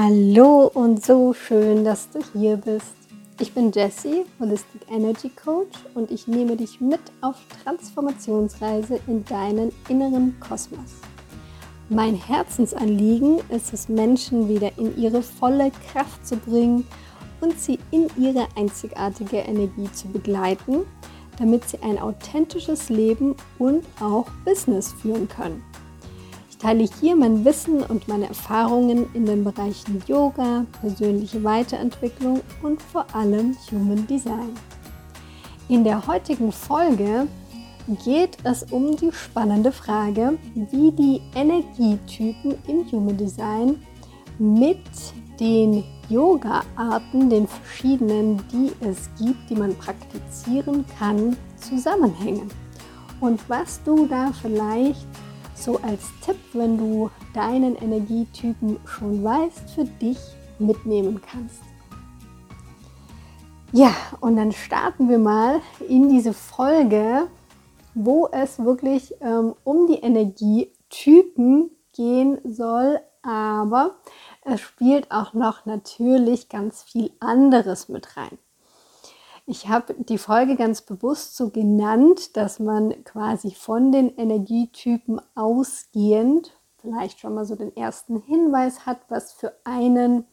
Hallo und so schön, dass du hier bist. Ich bin Jessie, Holistic Energy Coach und ich nehme dich mit auf Transformationsreise in deinen inneren Kosmos. Mein Herzensanliegen ist es, Menschen wieder in ihre volle Kraft zu bringen und sie in ihre einzigartige Energie zu begleiten, damit sie ein authentisches Leben und auch Business führen können. Ich teile hier mein Wissen und meine Erfahrungen in den Bereichen Yoga, persönliche Weiterentwicklung und vor allem Human Design. In der heutigen Folge geht es um die spannende Frage, wie die Energietypen im Human Design mit den Yoga-Arten, den verschiedenen, die es gibt, die man praktizieren kann, zusammenhängen. Und was du da vielleicht so als Tipp, wenn du deinen Energietypen schon weißt, für dich mitnehmen kannst. Ja, und dann starten wir mal in diese Folge, wo es wirklich ähm, um die Energietypen gehen soll, aber es spielt auch noch natürlich ganz viel anderes mit rein. Ich habe die Folge ganz bewusst so genannt, dass man quasi von den Energietypen ausgehend vielleicht schon mal so den ersten Hinweis hat, was für einen,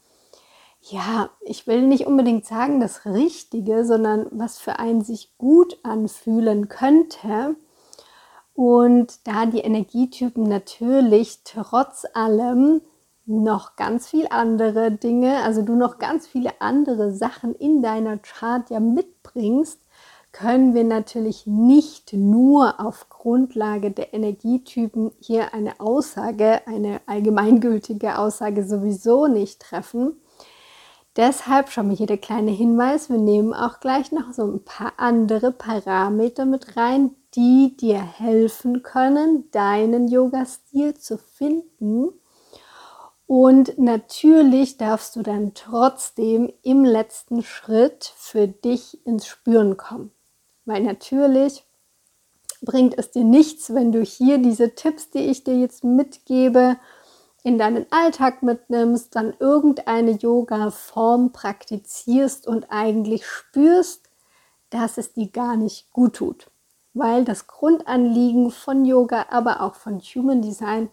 ja, ich will nicht unbedingt sagen das Richtige, sondern was für einen sich gut anfühlen könnte. Und da die Energietypen natürlich trotz allem noch ganz viel andere Dinge, also du noch ganz viele andere Sachen in deiner Chart ja mitbringst, können wir natürlich nicht nur auf Grundlage der Energietypen hier eine Aussage, eine allgemeingültige Aussage sowieso nicht treffen. Deshalb schon mal hier der kleine Hinweis, wir nehmen auch gleich noch so ein paar andere Parameter mit rein, die dir helfen können, deinen Yoga-Stil zu finden und natürlich darfst du dann trotzdem im letzten Schritt für dich ins Spüren kommen. Weil natürlich bringt es dir nichts, wenn du hier diese Tipps, die ich dir jetzt mitgebe, in deinen Alltag mitnimmst, dann irgendeine Yoga-Form praktizierst und eigentlich spürst, dass es dir gar nicht gut tut. Weil das Grundanliegen von Yoga, aber auch von Human Design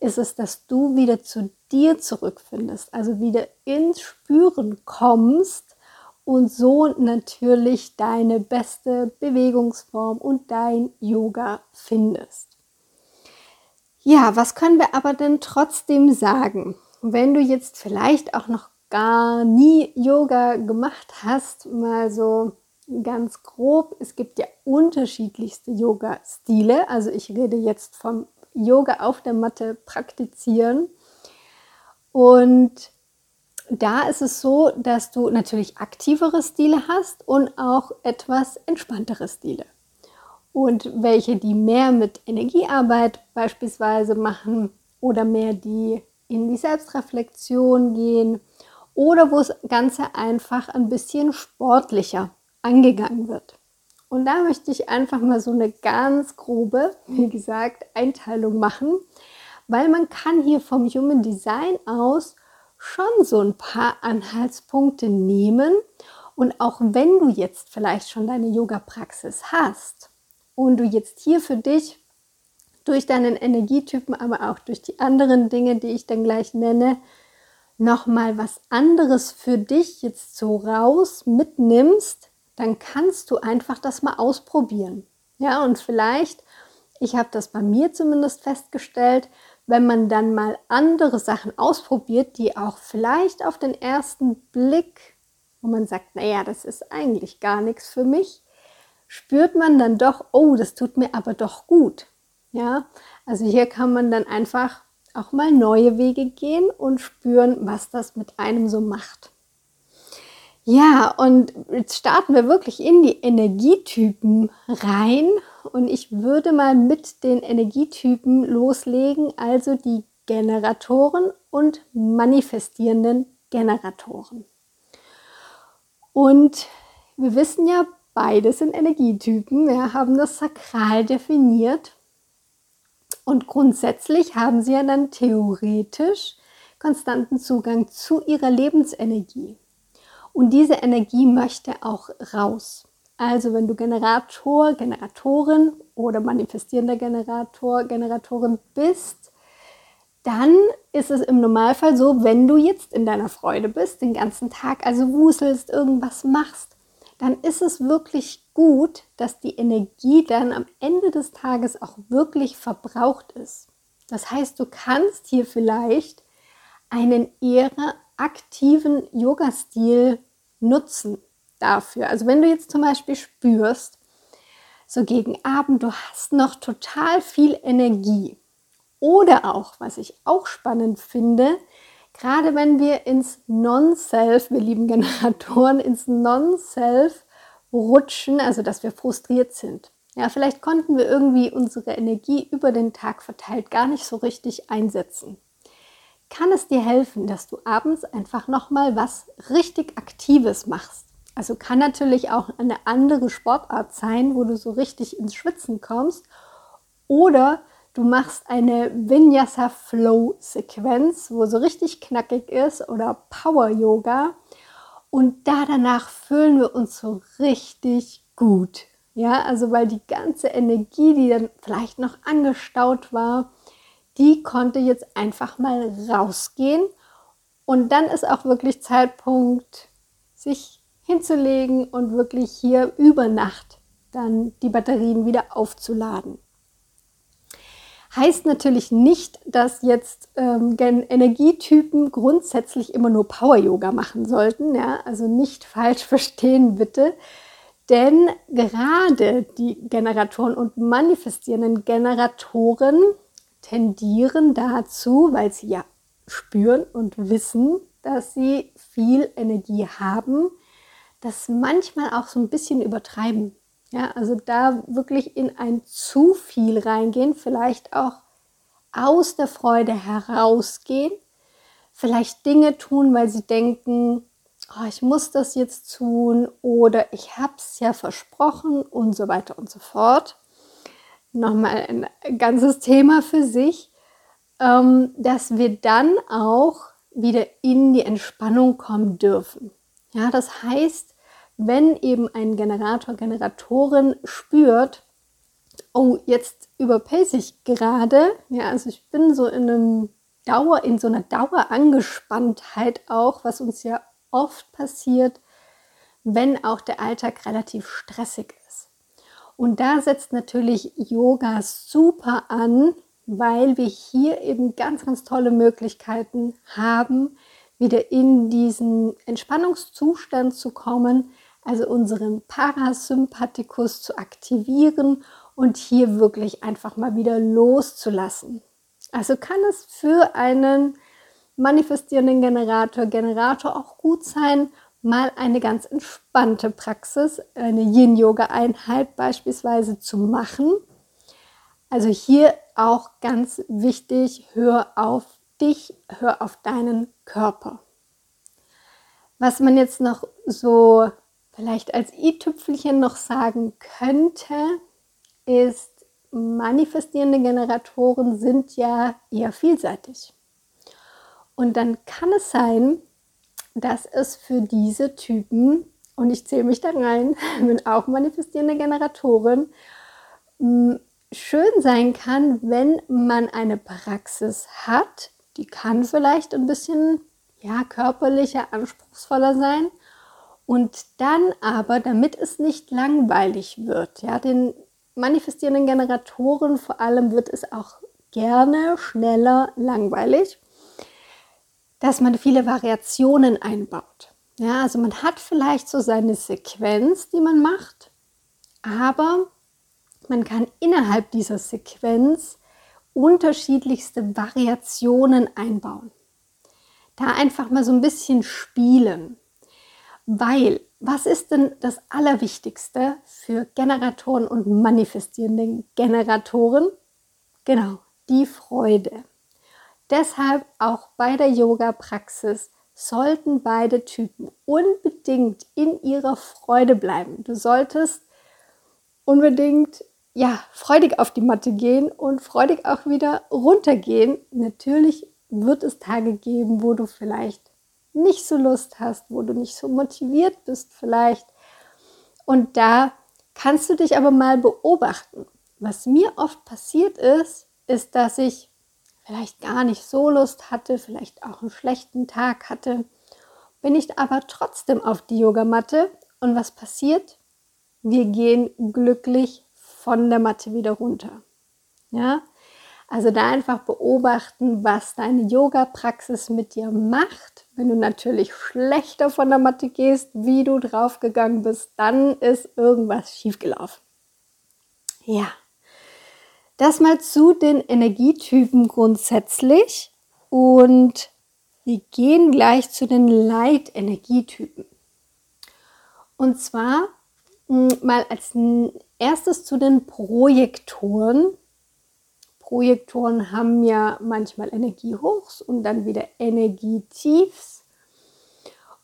ist es, dass du wieder zu dir zurückfindest, also wieder ins Spüren kommst und so natürlich deine beste Bewegungsform und dein Yoga findest. Ja, was können wir aber denn trotzdem sagen? Wenn du jetzt vielleicht auch noch gar nie Yoga gemacht hast, mal so ganz grob, es gibt ja unterschiedlichste Yoga-Stile. Also ich rede jetzt vom Yoga auf der Matte praktizieren. Und da ist es so, dass du natürlich aktivere Stile hast und auch etwas entspanntere Stile. Und welche, die mehr mit Energiearbeit beispielsweise machen oder mehr die in die Selbstreflexion gehen oder wo das Ganze einfach ein bisschen sportlicher angegangen wird. Und da möchte ich einfach mal so eine ganz grobe, wie gesagt, Einteilung machen, weil man kann hier vom Human Design aus schon so ein paar Anhaltspunkte nehmen. Und auch wenn du jetzt vielleicht schon deine Yoga-Praxis hast und du jetzt hier für dich durch deinen Energietypen, aber auch durch die anderen Dinge, die ich dann gleich nenne, nochmal was anderes für dich jetzt so raus mitnimmst, dann kannst du einfach das mal ausprobieren. Ja, und vielleicht, ich habe das bei mir zumindest festgestellt, wenn man dann mal andere Sachen ausprobiert, die auch vielleicht auf den ersten Blick, wo man sagt, naja, das ist eigentlich gar nichts für mich, spürt man dann doch, oh, das tut mir aber doch gut. Ja, also hier kann man dann einfach auch mal neue Wege gehen und spüren, was das mit einem so macht. Ja, und jetzt starten wir wirklich in die Energietypen rein. Und ich würde mal mit den Energietypen loslegen, also die Generatoren und manifestierenden Generatoren. Und wir wissen ja, beide sind Energietypen. Wir haben das sakral definiert. Und grundsätzlich haben sie ja dann theoretisch konstanten Zugang zu ihrer Lebensenergie. Und diese Energie möchte auch raus. Also wenn du Generator, Generatorin oder manifestierender Generator, Generatorin bist, dann ist es im Normalfall so, wenn du jetzt in deiner Freude bist, den ganzen Tag, also wuselst, irgendwas machst, dann ist es wirklich gut, dass die Energie dann am Ende des Tages auch wirklich verbraucht ist. Das heißt, du kannst hier vielleicht einen eher aktiven Yoga-Stil nutzen dafür. Also wenn du jetzt zum Beispiel spürst, so gegen Abend, du hast noch total viel Energie. Oder auch, was ich auch spannend finde, gerade wenn wir ins Non-Self, wir lieben Generatoren, ins Non-Self rutschen, also dass wir frustriert sind. Ja, vielleicht konnten wir irgendwie unsere Energie über den Tag verteilt gar nicht so richtig einsetzen. Kann es dir helfen, dass du abends einfach noch mal was richtig Aktives machst? Also kann natürlich auch eine andere Sportart sein, wo du so richtig ins Schwitzen kommst. Oder du machst eine Vinyasa Flow Sequenz, wo so richtig knackig ist oder Power Yoga. Und da danach fühlen wir uns so richtig gut. Ja, also weil die ganze Energie, die dann vielleicht noch angestaut war, die konnte jetzt einfach mal rausgehen. Und dann ist auch wirklich Zeitpunkt, sich hinzulegen und wirklich hier über Nacht dann die Batterien wieder aufzuladen. Heißt natürlich nicht, dass jetzt ähm, Energietypen grundsätzlich immer nur Power-Yoga machen sollten. Ja? Also nicht falsch verstehen bitte. Denn gerade die Generatoren und manifestierenden Generatoren tendieren dazu, weil sie ja spüren und wissen, dass sie viel Energie haben, das manchmal auch so ein bisschen übertreiben. Ja, also da wirklich in ein zu viel reingehen, vielleicht auch aus der Freude herausgehen, vielleicht Dinge tun, weil sie denken, oh, ich muss das jetzt tun oder ich habe es ja versprochen und so weiter und so fort. Nochmal ein ganzes Thema für sich, ähm, dass wir dann auch wieder in die Entspannung kommen dürfen. Ja, das heißt, wenn eben ein Generator, Generatorin spürt, oh, jetzt überpace ich gerade, ja, also ich bin so in einem Dauer, in so einer Dauerangespanntheit auch, was uns ja oft passiert, wenn auch der Alltag relativ stressig ist. Und da setzt natürlich Yoga super an, weil wir hier eben ganz, ganz tolle Möglichkeiten haben, wieder in diesen Entspannungszustand zu kommen, also unseren Parasympathikus zu aktivieren und hier wirklich einfach mal wieder loszulassen. Also kann es für einen manifestierenden Generator, Generator auch gut sein, mal eine ganz entspannte Praxis, eine Yin-Yoga-Einheit beispielsweise zu machen. Also hier auch ganz wichtig, hör auf dich, hör auf deinen Körper. Was man jetzt noch so vielleicht als i-Tüpfelchen noch sagen könnte, ist, manifestierende Generatoren sind ja eher vielseitig. Und dann kann es sein, dass es für diese Typen, und ich zähle mich da rein, bin auch manifestierende Generatorin, schön sein kann, wenn man eine Praxis hat, die kann vielleicht ein bisschen ja, körperlicher, anspruchsvoller sein. Und dann aber, damit es nicht langweilig wird, ja, den manifestierenden Generatoren vor allem wird es auch gerne schneller langweilig dass man viele Variationen einbaut. Ja, also man hat vielleicht so seine Sequenz, die man macht, aber man kann innerhalb dieser Sequenz unterschiedlichste Variationen einbauen. Da einfach mal so ein bisschen spielen. Weil, was ist denn das Allerwichtigste für Generatoren und manifestierende Generatoren? Genau, die Freude. Deshalb auch bei der Yoga-Praxis sollten beide Typen unbedingt in ihrer Freude bleiben. Du solltest unbedingt ja, freudig auf die Matte gehen und freudig auch wieder runtergehen. Natürlich wird es Tage geben, wo du vielleicht nicht so Lust hast, wo du nicht so motiviert bist vielleicht. Und da kannst du dich aber mal beobachten. Was mir oft passiert ist, ist, dass ich vielleicht gar nicht so Lust hatte, vielleicht auch einen schlechten Tag hatte, bin ich aber trotzdem auf die Yogamatte und was passiert? Wir gehen glücklich von der Matte wieder runter. Ja? Also da einfach beobachten, was deine Yoga-Praxis mit dir macht. Wenn du natürlich schlechter von der Matte gehst, wie du draufgegangen bist, dann ist irgendwas schiefgelaufen. Ja, das mal zu den Energietypen grundsätzlich und wir gehen gleich zu den Leitenergietypen. Und zwar hm, mal als erstes zu den Projektoren. Projektoren haben ja manchmal Energiehochs und dann wieder Energietiefs.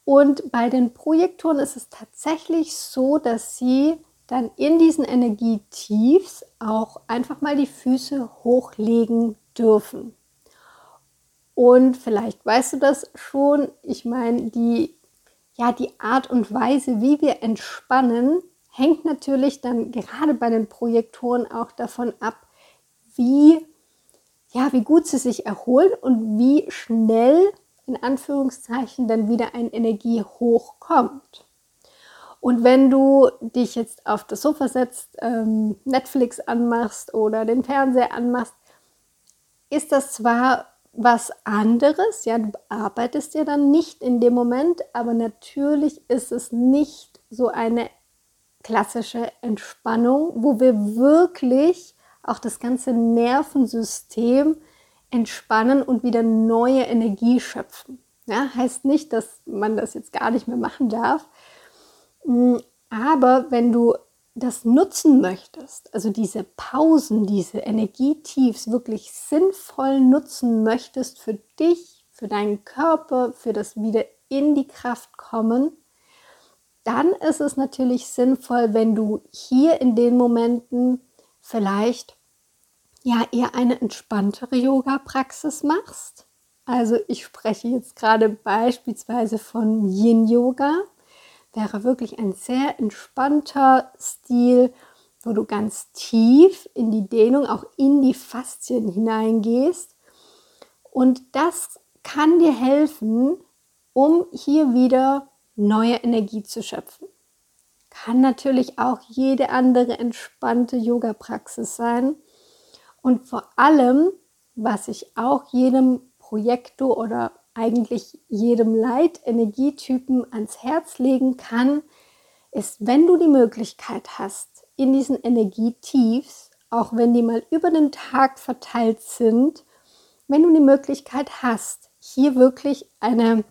Und bei den Projektoren ist es tatsächlich so, dass sie dann in diesen Energietiefs auch einfach mal die Füße hochlegen dürfen. Und vielleicht weißt du das schon, ich meine, die, ja, die Art und Weise, wie wir entspannen, hängt natürlich dann gerade bei den Projektoren auch davon ab, wie, ja, wie gut sie sich erholen und wie schnell in Anführungszeichen dann wieder ein Energiehoch kommt. Und wenn du dich jetzt auf das Sofa setzt, ähm, Netflix anmachst oder den Fernseher anmachst, ist das zwar was anderes, ja, du arbeitest ja dann nicht in dem Moment, aber natürlich ist es nicht so eine klassische Entspannung, wo wir wirklich auch das ganze Nervensystem entspannen und wieder neue Energie schöpfen. Ja, heißt nicht, dass man das jetzt gar nicht mehr machen darf. Mm, aber wenn du das nutzen möchtest, also diese Pausen, diese Energietiefs wirklich sinnvoll nutzen möchtest für dich, für deinen Körper, für das wieder in die Kraft kommen, dann ist es natürlich sinnvoll, wenn du hier in den Momenten vielleicht ja eher eine entspanntere Yoga-Praxis machst. Also ich spreche jetzt gerade beispielsweise von Yin Yoga. Wäre wirklich ein sehr entspannter Stil, wo du ganz tief in die Dehnung, auch in die Faszien hineingehst. Und das kann dir helfen, um hier wieder neue Energie zu schöpfen. Kann natürlich auch jede andere entspannte Yoga-Praxis sein. Und vor allem, was ich auch jedem Projektor oder eigentlich jedem Leitenergietypen ans Herz legen kann, ist, wenn du die Möglichkeit hast, in diesen Energietiefs, auch wenn die mal über den Tag verteilt sind, wenn du die Möglichkeit hast, hier wirklich eine,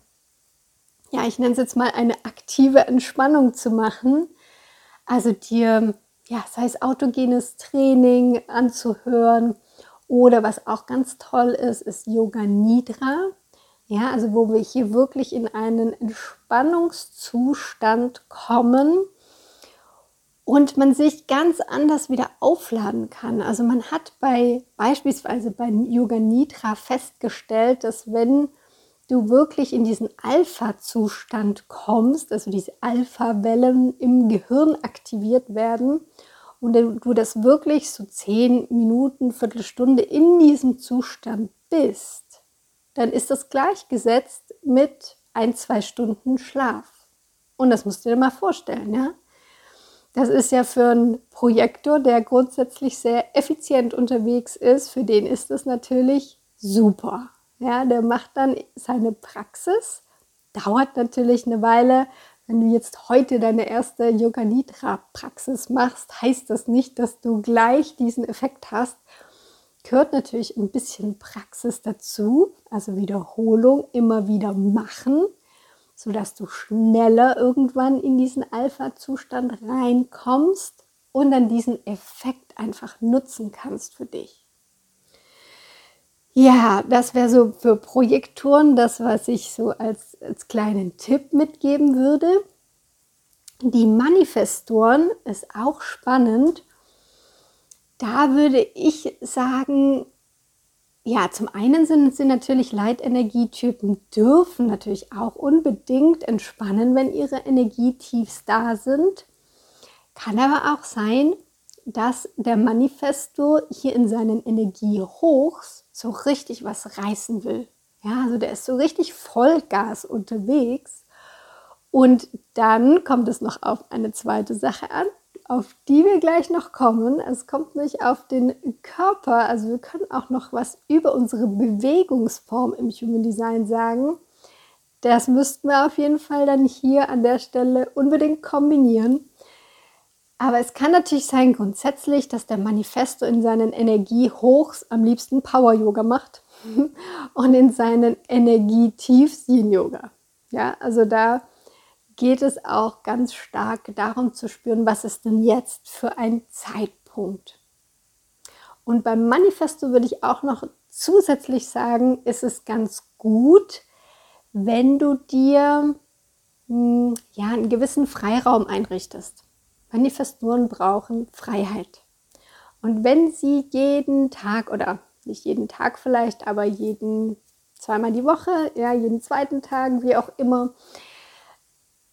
ja, ich nenne es jetzt mal eine aktive Entspannung zu machen, also dir ja, sei es autogenes Training anzuhören oder was auch ganz toll ist, ist Yoga Nidra. Ja, also wo wir hier wirklich in einen Entspannungszustand kommen und man sich ganz anders wieder aufladen kann. Also man hat bei beispielsweise bei Yoga Nidra festgestellt, dass wenn du wirklich in diesen Alpha-Zustand kommst, also diese Alpha-Wellen im Gehirn aktiviert werden und du das wirklich so zehn Minuten, Viertelstunde in diesem Zustand bist, dann ist das gleichgesetzt mit ein, zwei Stunden Schlaf. Und das musst du dir mal vorstellen, ja? Das ist ja für einen Projektor, der grundsätzlich sehr effizient unterwegs ist, für den ist das natürlich super. Ja, der macht dann seine Praxis, dauert natürlich eine Weile. Wenn du jetzt heute deine erste Yoga Nidra Praxis machst, heißt das nicht, dass du gleich diesen Effekt hast. Gehört natürlich ein bisschen Praxis dazu, also Wiederholung immer wieder machen, sodass du schneller irgendwann in diesen Alpha-Zustand reinkommst und dann diesen Effekt einfach nutzen kannst für dich. Ja, das wäre so für Projektoren das, was ich so als, als kleinen Tipp mitgeben würde. Die Manifestoren ist auch spannend. Da würde ich sagen, ja, zum einen sind sie natürlich Leitenergietypen, dürfen natürlich auch unbedingt entspannen, wenn ihre Energietiefs da sind. Kann aber auch sein, dass der Manifesto hier in seinen Energiehochs so richtig was reißen will. Ja, also der ist so richtig Vollgas unterwegs. Und dann kommt es noch auf eine zweite Sache an, auf die wir gleich noch kommen. Es kommt nicht auf den Körper. Also wir können auch noch was über unsere Bewegungsform im Human Design sagen. Das müssten wir auf jeden Fall dann hier an der Stelle unbedingt kombinieren. Aber es kann natürlich sein grundsätzlich, dass der Manifesto in seinen Energiehochs am liebsten Power Yoga macht und in seinen Energietiefs Yin Yoga. Ja, also da geht es auch ganz stark darum zu spüren, was ist denn jetzt für ein Zeitpunkt. Und beim Manifesto würde ich auch noch zusätzlich sagen, ist es ganz gut, wenn du dir hm, ja, einen gewissen Freiraum einrichtest. Manifestoren brauchen Freiheit. Und wenn sie jeden Tag oder nicht jeden Tag vielleicht, aber jeden zweimal die Woche, ja, jeden zweiten Tag, wie auch immer,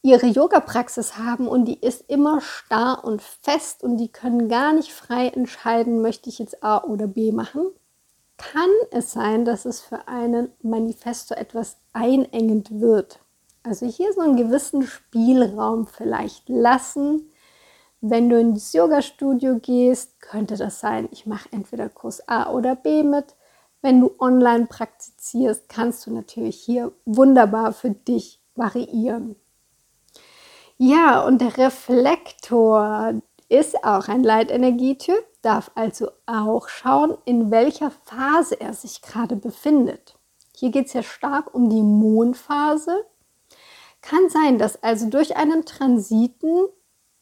ihre Yoga-Praxis haben und die ist immer starr und fest und die können gar nicht frei entscheiden, möchte ich jetzt A oder B machen, kann es sein, dass es für einen Manifesto etwas einengend wird. Also hier so einen gewissen Spielraum vielleicht lassen. Wenn du ins Yoga-Studio gehst, könnte das sein, ich mache entweder Kurs A oder B mit. Wenn du online praktizierst, kannst du natürlich hier wunderbar für dich variieren. Ja, und der Reflektor ist auch ein Leitenergietyp, darf also auch schauen, in welcher Phase er sich gerade befindet. Hier geht es ja stark um die Mondphase. Kann sein, dass also durch einen Transiten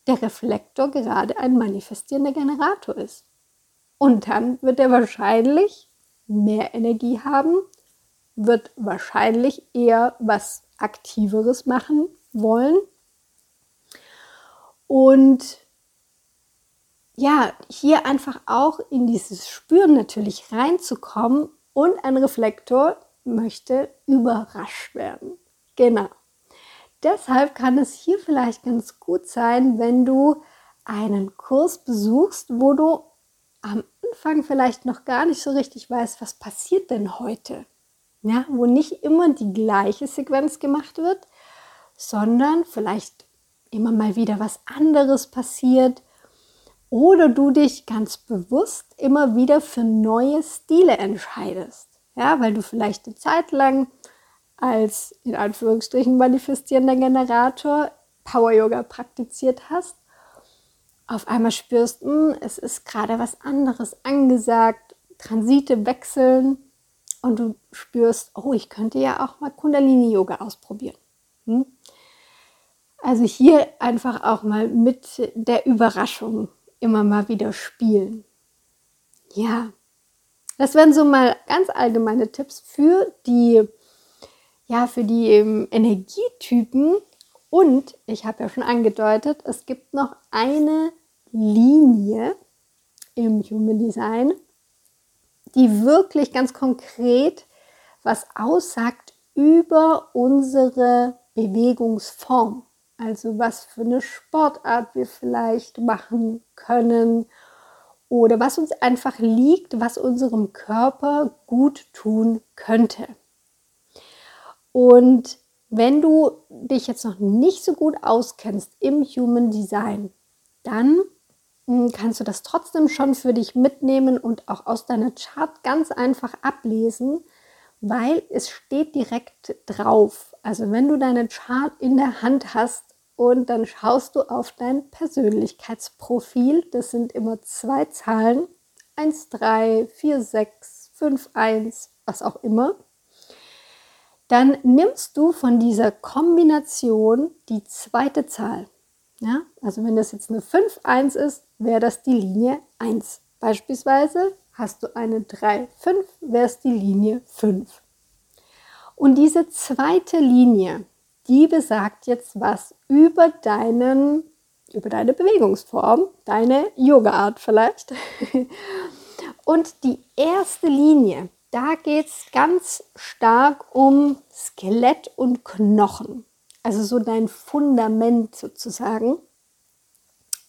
der Reflektor gerade ein manifestierender Generator ist. Und dann wird er wahrscheinlich mehr Energie haben, wird wahrscheinlich eher was Aktiveres machen wollen und ja, hier einfach auch in dieses Spüren natürlich reinzukommen und ein Reflektor möchte überrascht werden. Genau. Deshalb kann es hier vielleicht ganz gut sein, wenn du einen Kurs besuchst, wo du am Anfang vielleicht noch gar nicht so richtig weißt, was passiert denn heute. Ja, wo nicht immer die gleiche Sequenz gemacht wird, sondern vielleicht immer mal wieder was anderes passiert oder du dich ganz bewusst immer wieder für neue Stile entscheidest. Ja, weil du vielleicht eine Zeit lang als in Anführungsstrichen manifestierender Generator Power Yoga praktiziert hast, auf einmal spürst, mh, hm, es ist gerade was anderes angesagt, Transite wechseln und du spürst, oh, ich könnte ja auch mal Kundalini Yoga ausprobieren. Hm? Also hier einfach auch mal mit der Überraschung immer mal wieder spielen. Ja, das wären so mal ganz allgemeine Tipps für die, ja, für die ähm, Energietypen. Und ich habe ja schon angedeutet, es gibt noch eine Linie im Human Design, die wirklich ganz konkret was aussagt über unsere Bewegungsform. Also was für eine Sportart wir vielleicht machen können oder was uns einfach liegt, was unserem Körper gut tun könnte. Und wenn du dich jetzt noch nicht so gut auskennst im Human Design, dann hm, kannst du das trotzdem schon für dich mitnehmen und auch aus deiner Chart ganz einfach ablesen, weil es steht direkt drauf. Also wenn du deine Chart in der Hand hast und dann schaust du auf dein Persönlichkeitsprofil. Das sind immer zwei Zahlen. 1, 3, 4, 6, 5, 1, was auch immer. Dann nimmst du von dieser Kombination die zweite Zahl. Ja, also wenn das jetzt eine 5, 1 ist, wäre das die Linie 1. Beispielsweise hast du eine 3, 5, wäre es die Linie 5. Und diese zweite Linie, die besagt jetzt was über deinen, über deine Bewegungsform, deine Yoga-Art vielleicht. Und die erste Linie, da geht es ganz stark um Skelett und Knochen. Also so dein Fundament sozusagen.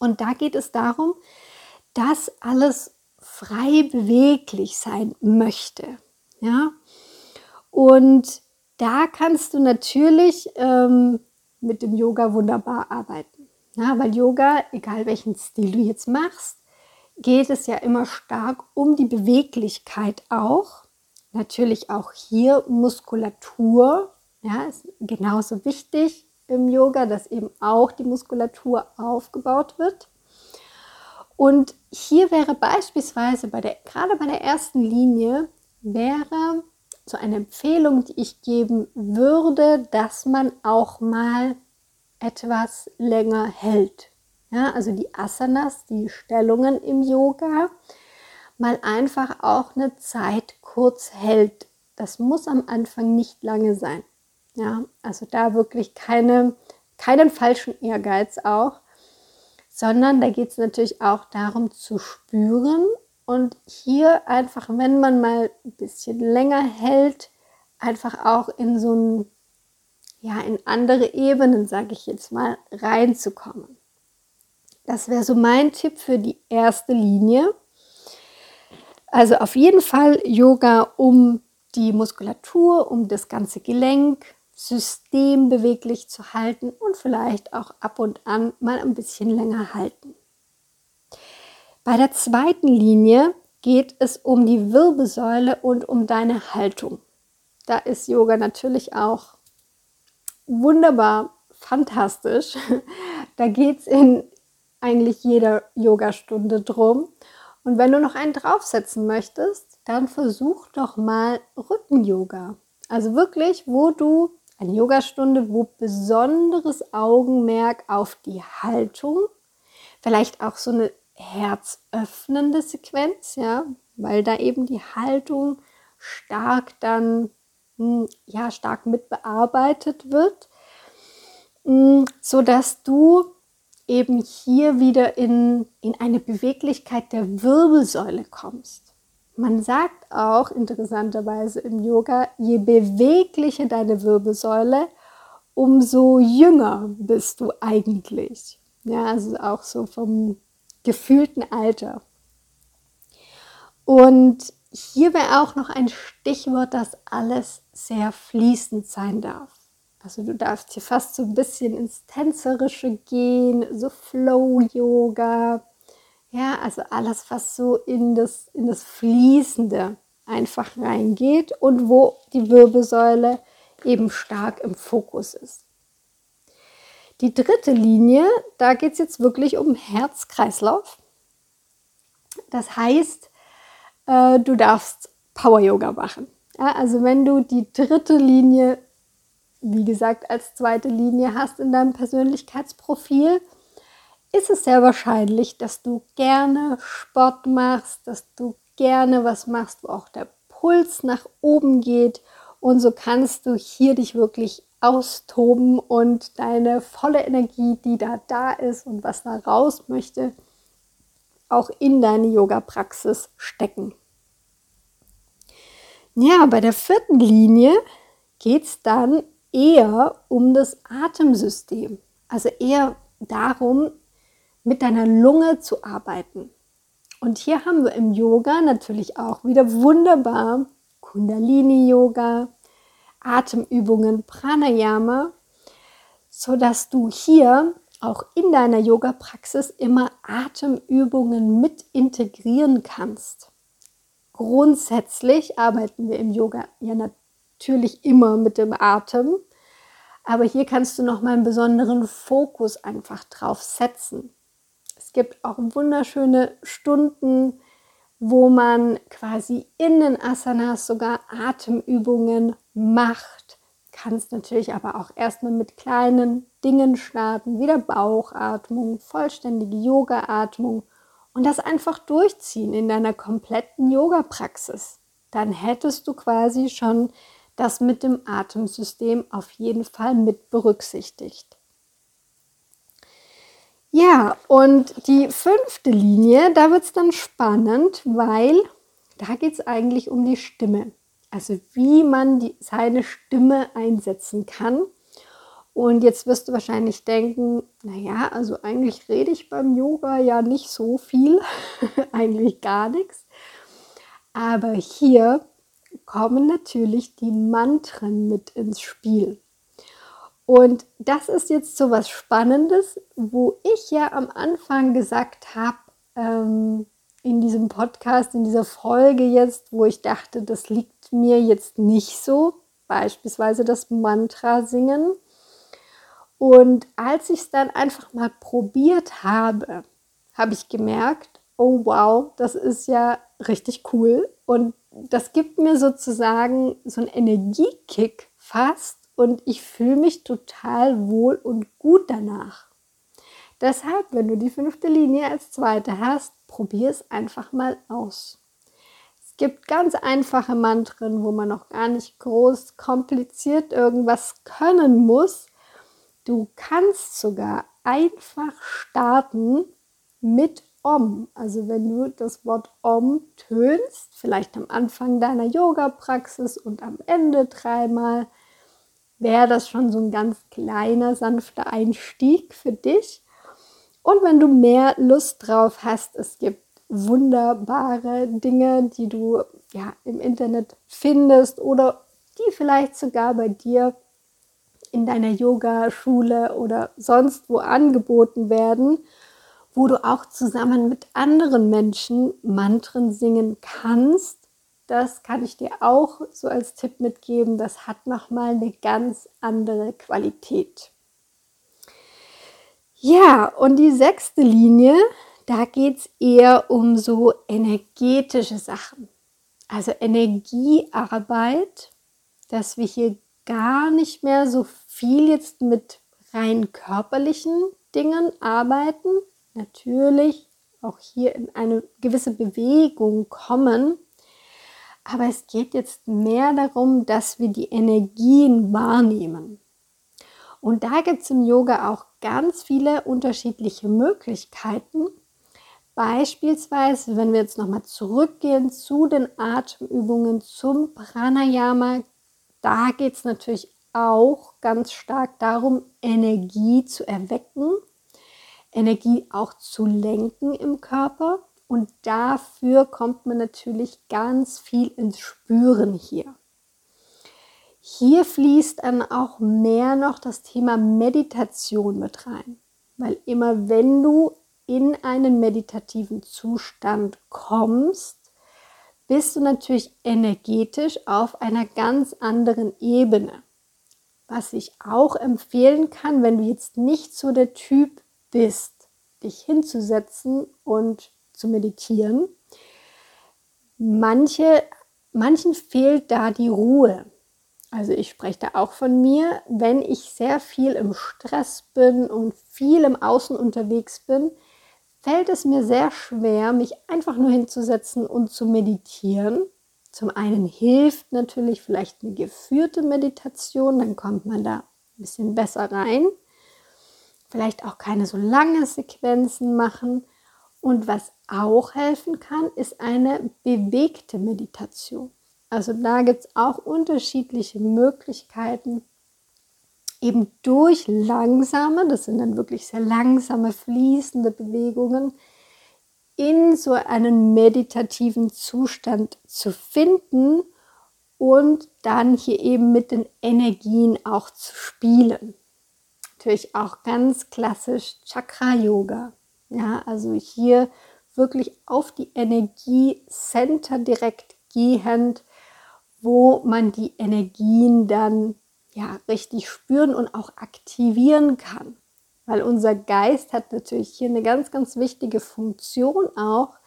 Und da geht es darum, dass alles frei beweglich sein möchte. Ja? Und da kannst du natürlich ähm, mit dem Yoga wunderbar arbeiten. Ja, weil Yoga, egal welchen Stil du jetzt machst, geht es ja immer stark um die Beweglichkeit auch. Natürlich auch hier Muskulatur. Ja, ist genauso wichtig im Yoga, dass eben auch die Muskulatur aufgebaut wird. Und hier wäre beispielsweise bei der, gerade bei der ersten Linie, wäre so eine Empfehlung, die ich geben würde, dass man auch mal etwas länger hält. Ja, also die Asanas, die Stellungen im Yoga, mal einfach auch eine Zeit kurz hält. Das muss am Anfang nicht lange sein. Ja, also da wirklich keine, keinen falschen Ehrgeiz auch, sondern da geht es natürlich auch darum zu spüren und hier einfach, wenn man mal ein bisschen länger hält, einfach auch in so ein, ja, in andere Ebenen, sage ich jetzt mal, reinzukommen. Das wäre so mein Tipp für die erste Linie. Also auf jeden Fall Yoga, um die Muskulatur, um das ganze Gelenk, System beweglich zu halten und vielleicht auch ab und an mal ein bisschen länger halten. Bei der zweiten Linie geht es um die Wirbelsäule und um deine Haltung. Da ist Yoga natürlich auch wunderbar fantastisch. Da geht es in eigentlich jeder Yogastunde drum. Und wenn du noch einen draufsetzen möchtest, dann versuch doch mal Rücken-Yoga. Also wirklich, wo du eine Yogastunde, wo besonderes Augenmerk auf die Haltung, vielleicht auch so eine herzöffnende Sequenz, ja, weil da eben die Haltung stark dann hm, ja stark mitbearbeitet wird, hm, so dass du eben hier wieder in, in eine Beweglichkeit der Wirbelsäule kommst. Man sagt auch interessanterweise im Yoga, je beweglicher deine Wirbelsäule, umso jünger bist du eigentlich. Ja, also auch so vom gefühlten Alter. Und hier wäre auch noch ein Stichwort, dass alles sehr fließend sein darf. Also du darfst hier fast so ein bisschen ins Tänzerische gehen, so Flow-Yoga, ja, also alles, was so in das, in das Fließende einfach reingeht und wo die Wirbelsäule eben stark im Fokus ist. Die dritte Linie, da geht es jetzt wirklich um Herzkreislauf. Das heißt, äh, du darfst Power Yoga machen. Ja, also wenn du die dritte Linie, wie gesagt, als zweite Linie hast in deinem Persönlichkeitsprofil, ist es sehr wahrscheinlich, dass du gerne Sport machst, dass du gerne was machst, wo auch der Puls nach oben geht. Und so kannst du hier dich wirklich austoben und deine volle Energie, die da da ist und was da raus möchte, auch in deine Yoga-Praxis stecken. Ja, bei der vierten Linie geht es dann eher um das Atemsystem. Also eher darum, mit deiner Lunge zu arbeiten. Und hier haben wir im Yoga natürlich auch wieder wunderbar Kundalini-Yoga, Atemübungen, Pranayama, sodass du hier auch in deiner Yoga-Praxis immer Atemübungen mit integrieren kannst. Grundsätzlich arbeiten wir im Yoga ja natürlich immer mit dem Atem, aber hier kannst du noch mal einen besonderen Fokus einfach drauf setzen. Es gibt auch wunderschöne Stunden, wo man quasi in den Asanas sogar Atemübungen macht. Kannst natürlich aber auch erstmal mit kleinen Dingen starten, wie der Bauchatmung, vollständige Yoga-Atmung und das einfach durchziehen in deiner kompletten Yoga-Praxis. Dann hättest du quasi schon das mit dem Atemsystem auf jeden Fall mit berücksichtigt. Ja, und die fünfte Linie, da wird es dann spannend, weil da geht es eigentlich um die Stimme. Also wie man die, seine Stimme einsetzen kann. Und jetzt wirst du wahrscheinlich denken, naja, also eigentlich rede ich beim Yoga ja nicht so viel, eigentlich gar nichts. Aber hier kommen natürlich die Mantren mit ins Spiel. Und das ist jetzt so was Spannendes, wo ich ja am Anfang gesagt habe, ähm, in diesem Podcast, in dieser Folge jetzt, wo ich dachte, das liegt mir jetzt nicht so, beispielsweise das Mantra singen. Und als ich es dann einfach mal probiert habe, habe ich gemerkt, oh wow, das ist ja richtig cool. Und das gibt mir sozusagen so einen Energiekick fast und ich fühle mich total wohl und gut danach. Deshalb, wenn du die fünfte Linie als zweite hast, probier es einfach mal aus. Gibt ganz einfache Mantren, wo man noch gar nicht groß kompliziert irgendwas können muss. Du kannst sogar einfach starten mit Om. Also wenn du das Wort Om tönst, vielleicht am Anfang deiner Yoga-Praxis und am Ende dreimal, wäre das schon so ein ganz kleiner, sanfter Einstieg für dich. Und wenn du mehr Lust drauf hast, es gibt wunderbare Dinge, die du ja im Internet findest oder die vielleicht sogar bei dir in deiner Yoga-Schule oder sonst wo angeboten werden wo du auch zusammen mit anderen Menschen Mantren singen kannst. Das kann ich dir auch so als Tipp mitgeben. Das hat nochmal eine ganz andere Qualität. Ja, und die sechste Linie, da geht es eher um so energetische Sachen. Also Energiearbeit, dass wir hier gar nicht mehr so viel jetzt mit rein körperlichen Dingen arbeiten, natürlich auch hier in eine gewisse Bewegung kommen. Aber es geht jetzt mehr darum, dass wir die Energien wahrnehmen. Und da gibt es im Yoga auch ganz viele unterschiedliche Möglichkeiten. Beispielsweise, wenn wir jetzt nochmal zurückgehen zu den Atemübungen, zum Pranayama, da geht es natürlich auch ganz stark darum, Energie zu erwecken Energie auch zu lenken im Körper. Und dafür kommt man natürlich ganz viel ins Spüren hier. Hier fließt dann auch mehr noch das Thema Meditation mit rein, weil immer wenn du in einen meditativen Zustand kommst, bist du natürlich energetisch auf einer ganz anderen Ebene. Was ich auch empfehlen kann, wenn du jetzt nicht so der Typ bist, dich hinzusetzen und zu meditieren. Manche, manchen fehlt da die Ruhe. Also ich spreche da auch von mir, wenn ich sehr viel im Stress bin und viel im Außen unterwegs bin, fällt es mir sehr schwer, mich einfach nur hinzusetzen und zu meditieren. Zum einen hilft natürlich vielleicht eine geführte Meditation, dann kommt man da ein bisschen besser rein vielleicht auch keine so lange Sequenzen machen. Und was auch helfen kann, ist eine bewegte Meditation. Also da gibt es auch unterschiedliche Möglichkeiten, eben durch langsame, das sind dann wirklich sehr langsame, fließende Bewegungen, in so einen meditativen Zustand zu finden und dann hier eben mit den Energien auch zu spielen natürlich auch ganz klassisch Chakra-Yoga. Ja, also hier wirklich auf die Energiecenter direkt gehend, wo man die Energien dann ja richtig spüren und auch aktivieren kann. Weil unser Geist hat natürlich hier eine ganz, ganz wichtige Funktion auch,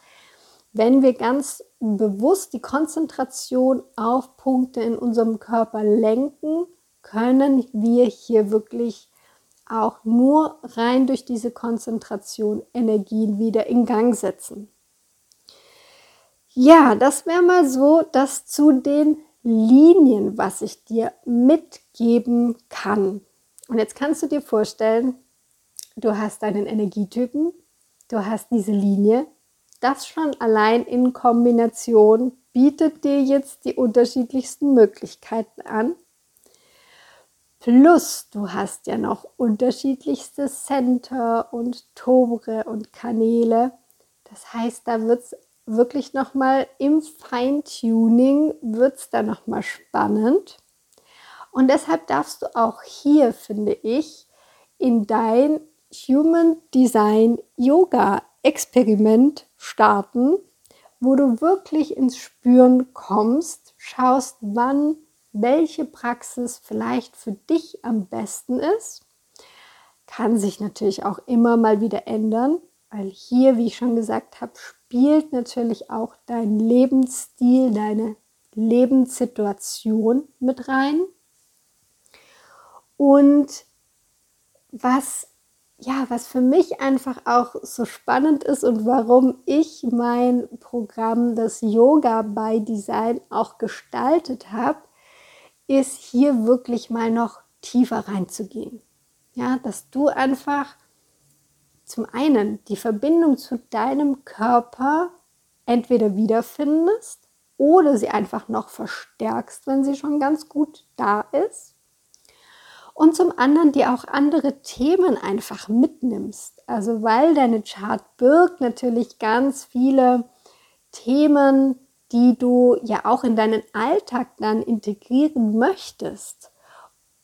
wenn wir ganz bewusst die Konzentration auf Punkte in unserem Körper lenken, können wir hier wirklich auch nur rein durch diese Konzentration Energien wieder in Gang setzen. Ja, das wäre mal so das zu den Linien, was ich dir mitgeben kann. Und jetzt kannst du dir vorstellen, du hast deinen Energietypen, du hast diese Linie. Das schon allein in Kombination bietet dir jetzt die unterschiedlichsten Möglichkeiten an. Plus, du hast ja noch unterschiedlichste Center und Tore und Kanäle. Das heißt, da wird es wirklich nochmal im Feintuning, wird es da nochmal spannend. Und deshalb darfst du auch hier, finde ich, in dein Human Design Yoga Experiment starten, wo du wirklich ins Spüren kommst, schaust, wann welche Praxis vielleicht für dich am besten ist. Kann sich natürlich auch immer mal wieder ändern, weil hier, wie ich schon gesagt habe, spielt natürlich auch dein Lebensstil, deine Lebenssituation mit rein. Und was ja, was für mich einfach auch so spannend ist und warum ich mein Programm, das Yoga by Design, auch gestaltet habe, ist hier wirklich mal noch tiefer reinzugehen. Ja, dass du einfach zum einen die Verbindung zu deinem Körper entweder wiederfindest oder sie einfach noch verstärkst, wenn sie schon ganz gut da ist und zum anderen dir auch andere Themen einfach mitnimmst. Also weil deine Chart birgt natürlich ganz viele Themen, die du ja auch in deinen Alltag dann integrieren möchtest.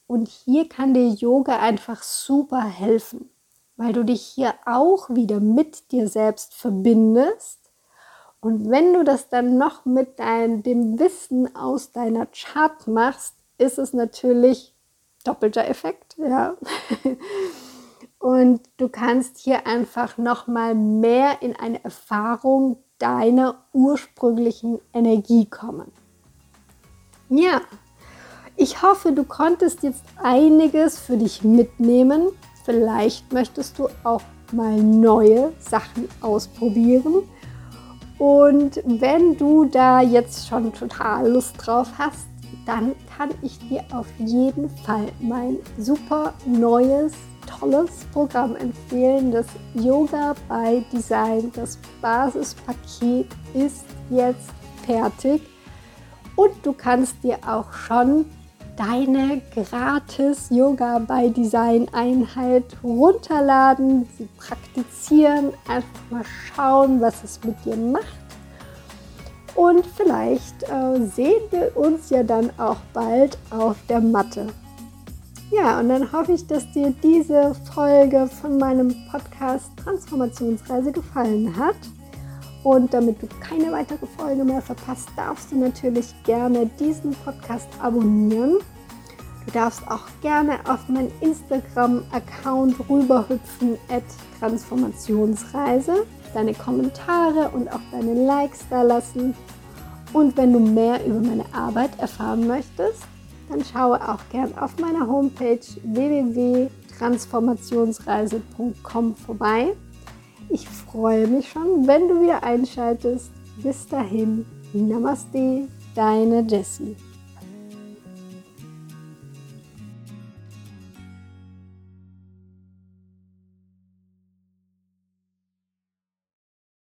Und hier kann dir Yoga einfach super helfen, weil du dich hier auch wieder mit dir selbst verbindest. Und wenn du das dann noch mit dein, dem Wissen aus deiner Chart machst, ist es natürlich doppelter Effekt, ja. Und du kannst hier einfach noch mal mehr in eine Erfahrung deiner ursprünglichen Energie kommen. Ja, ich hoffe, du konntest jetzt einiges für dich mitnehmen. Vielleicht möchtest du auch mal neue Sachen ausprobieren. Und wenn du da jetzt schon total Lust drauf hast, dann kann ich dir auf jeden Fall mein super neues, tolles Programm empfehlen. Das Yoga by Design, das Basispaket ist jetzt fertig und du kannst dir auch schon deine gratis Yoga by Design Einheit runterladen, sie praktizieren, einfach mal schauen, was es mit dir macht und vielleicht äh, sehen wir uns ja dann auch bald auf der Matte. Ja, und dann hoffe ich, dass dir diese Folge von meinem Podcast Transformationsreise gefallen hat. Und damit du keine weitere Folge mehr verpasst, darfst du natürlich gerne diesen Podcast abonnieren. Du darfst auch gerne auf meinen Instagram-Account rüberhüpfen, at Transformationsreise deine Kommentare und auch deine Likes da lassen. Und wenn du mehr über meine Arbeit erfahren möchtest, dann schaue auch gern auf meiner Homepage www.transformationsreise.com vorbei. Ich freue mich schon, wenn du wieder einschaltest. Bis dahin, Namaste, deine Jessie.